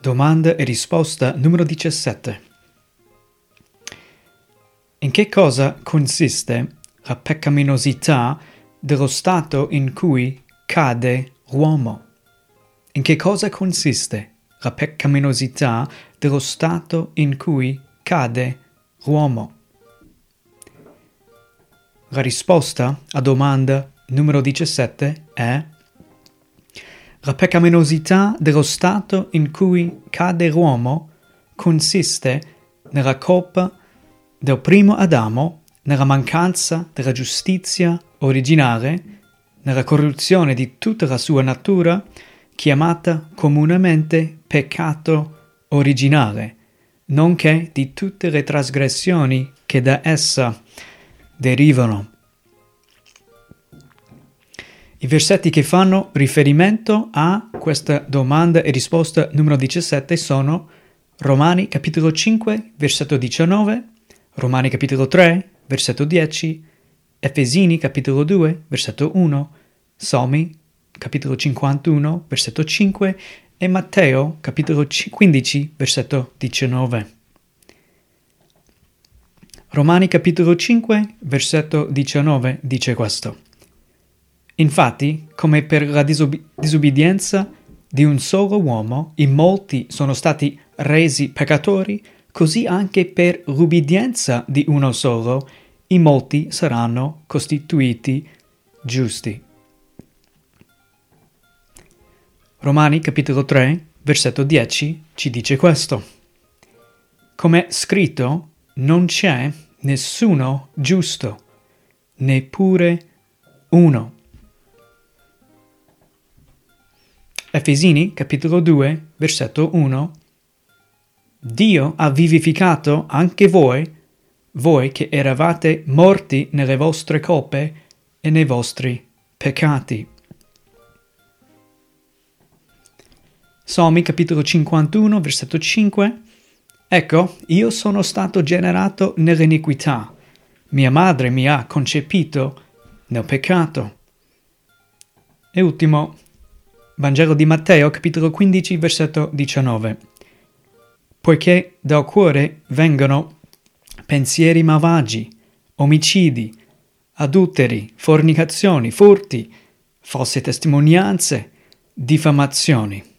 Domanda e risposta numero 17. In che cosa consiste la peccaminosità dello stato in cui cade l'uomo? In che cosa consiste la peccaminosità dello stato in cui cade l'uomo? La risposta a domanda numero 17 è la peccaminosità dello stato in cui cade l'uomo consiste nella colpa del primo Adamo, nella mancanza della giustizia originale, nella corruzione di tutta la sua natura, chiamata comunemente peccato originale, nonché di tutte le trasgressioni che da essa derivano. I versetti che fanno riferimento a questa domanda e risposta numero 17 sono Romani capitolo 5, versetto 19, Romani capitolo 3, versetto 10, Efesini capitolo 2, versetto 1, Salmi capitolo 51, versetto 5 e Matteo capitolo 15, versetto 19. Romani capitolo 5, versetto 19 dice questo. Infatti, come per la disob- disubbidienza di un solo uomo in molti sono stati resi peccatori, così anche per l'ubbidienza di uno solo in molti saranno costituiti giusti. Romani capitolo 3, versetto 10 ci dice questo. Come scritto, non c'è nessuno giusto, neppure uno. Efesini capitolo 2 versetto 1 Dio ha vivificato anche voi, voi che eravate morti nelle vostre colpe e nei vostri peccati. Salmi capitolo 51 versetto 5 Ecco, io sono stato generato nell'iniquità, mia madre mi ha concepito nel peccato. E ultimo, Vangelo di Matteo, capitolo 15, versetto 19. Poiché dal cuore vengono pensieri malvagi, omicidi, adulteri, fornicazioni, furti, false testimonianze, diffamazioni.